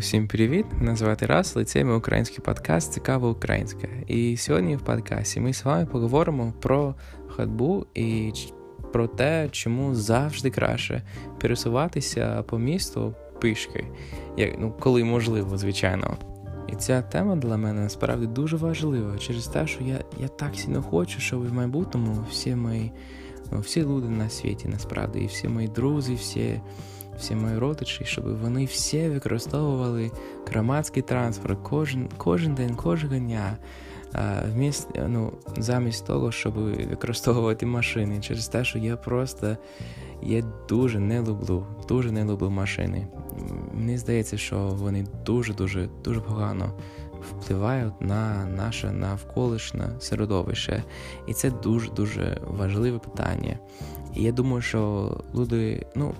Усім привіт! Мене звати Расл, і це мій український подкаст Цікаво Українське. І сьогодні в подкасті ми з вами поговоримо про ходьбу і про те, чому завжди краще пересуватися по місту пішки, як, ну, коли можливо, звичайно. І ця тема для мене насправді дуже важлива через те, що я я так сильно хочу, щоб в майбутньому всі мої ну, всі люди на світі насправді, і всі мої друзі, всі всі мої родичі, щоб вони всі використовували громадський транспорт кожен кожен день, кожного дня. Вміст, ну, замість того, щоб використовувати машини, через те, що я просто я дуже не люблю, дуже не люблю машини. Мені здається, що вони дуже-дуже дуже погано впливають на наше навколишнє середовище. І це дуже-дуже важливе питання. І я думаю, що люди, ну.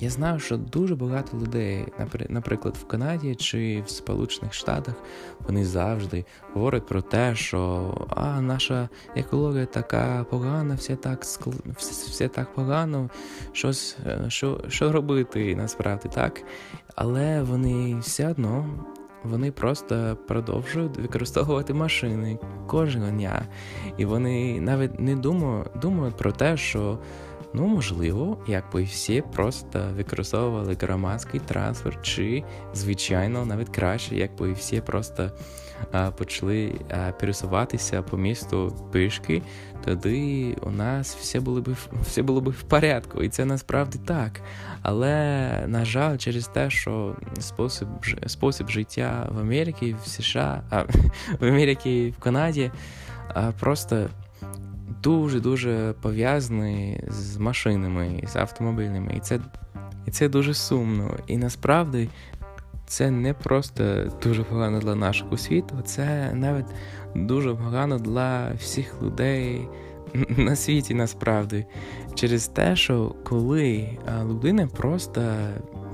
Я знаю, що дуже багато людей, наприклад, в Канаді чи в Сполучених Штатах, вони завжди говорять про те, що а наша екологія така погана, все так все так погано, щось, е, що що робити насправді так. Але вони все одно вони просто продовжують використовувати машини кожного дня. І вони навіть не думають, думають про те, що. Ну, можливо, якби всі просто використовували громадський транспорт, чи, звичайно, навіть краще, якби всі просто а, почали а, пересуватися по місту пішки, тоді у нас все було б все було б в порядку, і це насправді так. Але, на жаль, через те, що спосіб спосіб життя в Америці, в США, а, в Америці в Канаді просто дуже-дуже пов'язаний з машинами, з автомобільними. І це і це дуже сумно. І насправді це не просто дуже погано для нашого світу, це навіть дуже погано для всіх людей на світі насправді. Через те, що коли людина просто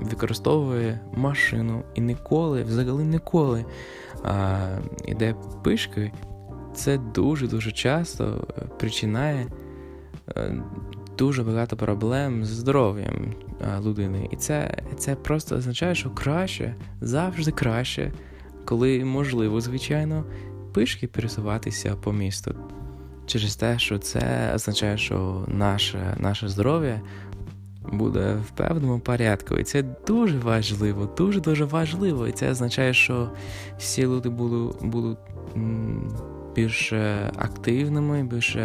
використовує машину і ніколи, взагалі ніколи а, іде пишки це дуже-дуже часто е, причинає е, дуже багато проблем з здоров'ям е, людини. І це, це просто означає, що краще, завжди краще, коли можливо, звичайно, пишки пересуватися по місту. Через те, що це означає, що наше наше здоров'я буде в певному порядку. І це дуже важливо, дуже-дуже важливо. І це означає, що всі люди будуть будуть більш активними, більш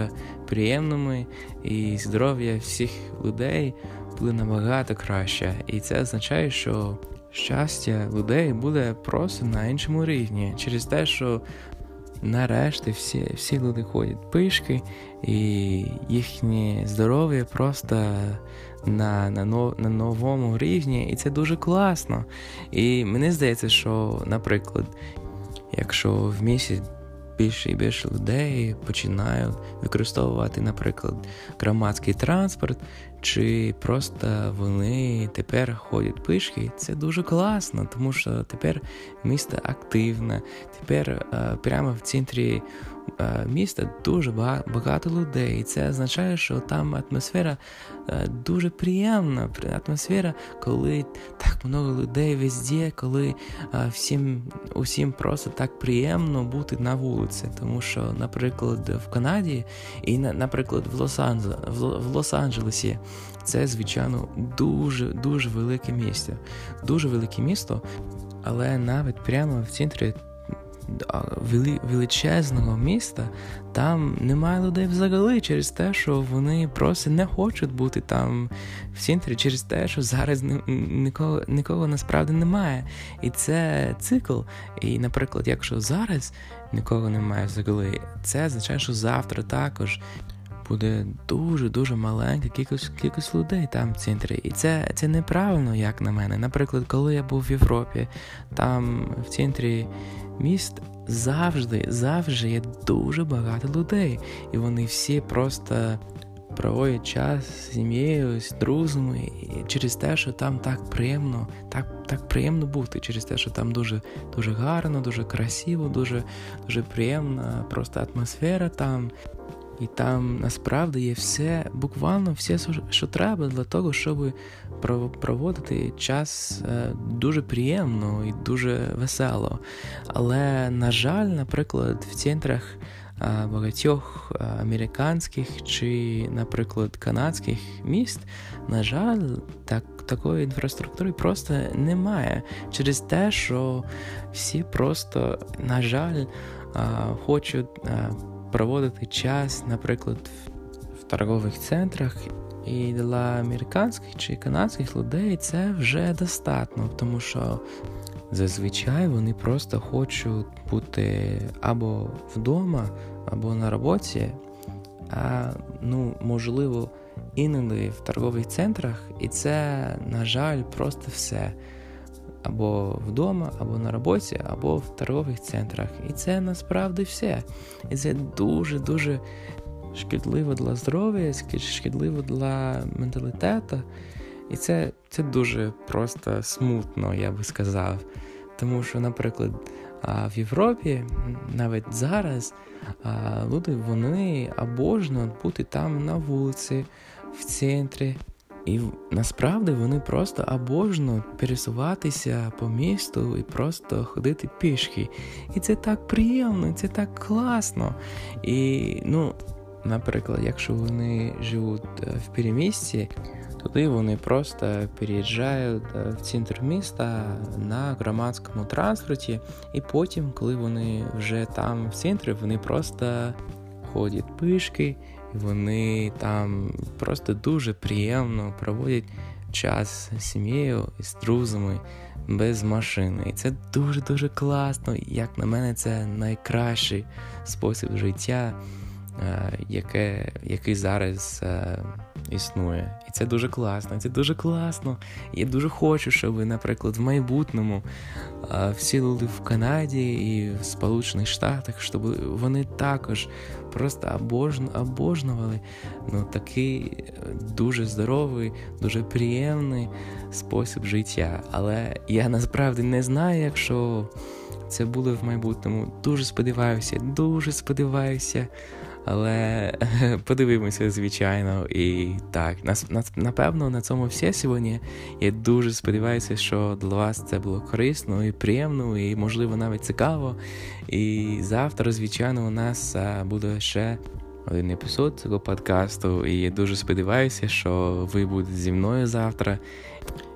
приємними, і здоров'я всіх людей буде набагато краще. І це означає, що щастя людей буде просто на іншому рівні через те, що нарешті всі всі люди ходять пишки, і їхнє здоров'я просто на на, на новому рівні, і це дуже класно. І мені здається, що, наприклад, якщо в місяць більше і більше людей починають використовувати, наприклад, громадський транспорт, чи просто вони тепер ходять пішки. Це дуже класно, тому що тепер місто активне, тепер е, прямо в центрі Е, міста дуже багато людей. І це означає, що там атмосфера е, дуже приємна. Атмосфера, коли так багато людей везде, коли всім усім просто так приємно бути на вулиці. Тому що, наприклад, в Канаді і, наприклад, в Лос-Анджелесі це, звичайно, дуже дуже велике місто. Дуже велике місто, але навіть прямо в центрі величезного міста там немає людей взагалі через те, що вони просто не хочуть бути там в центрі, через те, що зараз нікого нікого насправді немає. І це цикл. І, наприклад, якщо зараз нікого немає взагалі, це означає, що завтра також. Буде дуже-дуже маленька кількість кількість людей там в центрі. І це це неправильно, як на мене. Наприклад, коли я був в Європі, там в центрі міст завжди, завжди є дуже багато людей, і вони всі просто проводять час з сім'єю, з друзями, через те, що там так приємно, так так приємно бути, через те, що там дуже дуже гарно, дуже красиво, дуже дуже приємна просто атмосфера там. І там насправді є все, буквально все, що треба для того, щоб проводити час е, дуже приємно і дуже весело. Але, на жаль, наприклад, в центрах багатьох американських чи, наприклад, канадських міст, на жаль, так, такої інфраструктури просто немає через те, що всі просто, на жаль, хочуть проводити час, наприклад, в торгових центрах. І для американських чи канадських людей це вже достатньо, тому що зазвичай вони просто хочуть бути або вдома, або на роботі, а ну, можливо, іноді в торгових центрах, і це, на жаль, просто все. Або вдома, або на роботі, або в торгових центрах. І це насправді все. І це дуже-дуже шкідливо для здоров'я, шкідливо для менталітету. І це це дуже просто смутно, я би сказав. Тому що, наприклад, в Європі навіть зараз люди вони обожнюють бути там на вулиці, в центрі. І насправді вони просто обожнюють пересуватися по місту і просто ходити пішки. І це так приємно, це так класно. І, ну, наприклад, якщо вони живуть е, в перемісті, Туди вони просто переїжджають в центр міста на громадському транспорті, і потім, коли вони вже там в центрі, вони просто ходять пишки, і вони там просто дуже приємно проводять час з сім'єю і з друзями без машини. І це дуже-дуже класно. Як на мене, це найкращий спосіб життя. Е, яке, який зараз е, існує. І це дуже класно. Це дуже класно. Я дуже хочу, щоб ви, наприклад, в майбутньому е, всі люди в Канаді і в Сполучених Штатах, щоб вони також просто обожн, обожнювали ну, такий дуже здоровий, дуже приємний спосіб життя. Але я насправді не знаю, якщо це буде в майбутньому. Дуже сподіваюся, дуже сподіваюся. Але подивимося, звичайно, і так, напевно, на цьому все сьогодні. Я дуже сподіваюся, що для вас це було корисно і приємно, і, можливо, навіть цікаво. І завтра, звичайно, у нас буде ще один епізод цього подкасту. І я дуже сподіваюся, що ви будете зі мною завтра.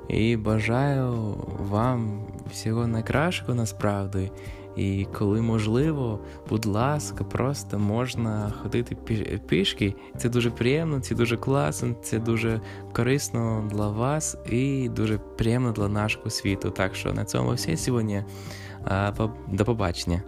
І бажаю вам всього найкращого насправді. І коли можливо, будь ласка, просто можна ходити пішки. Це дуже приємно, це дуже класно, це дуже корисно для вас і дуже приємно для нашого світу. Так що на цьому все сьогодні. До побачення.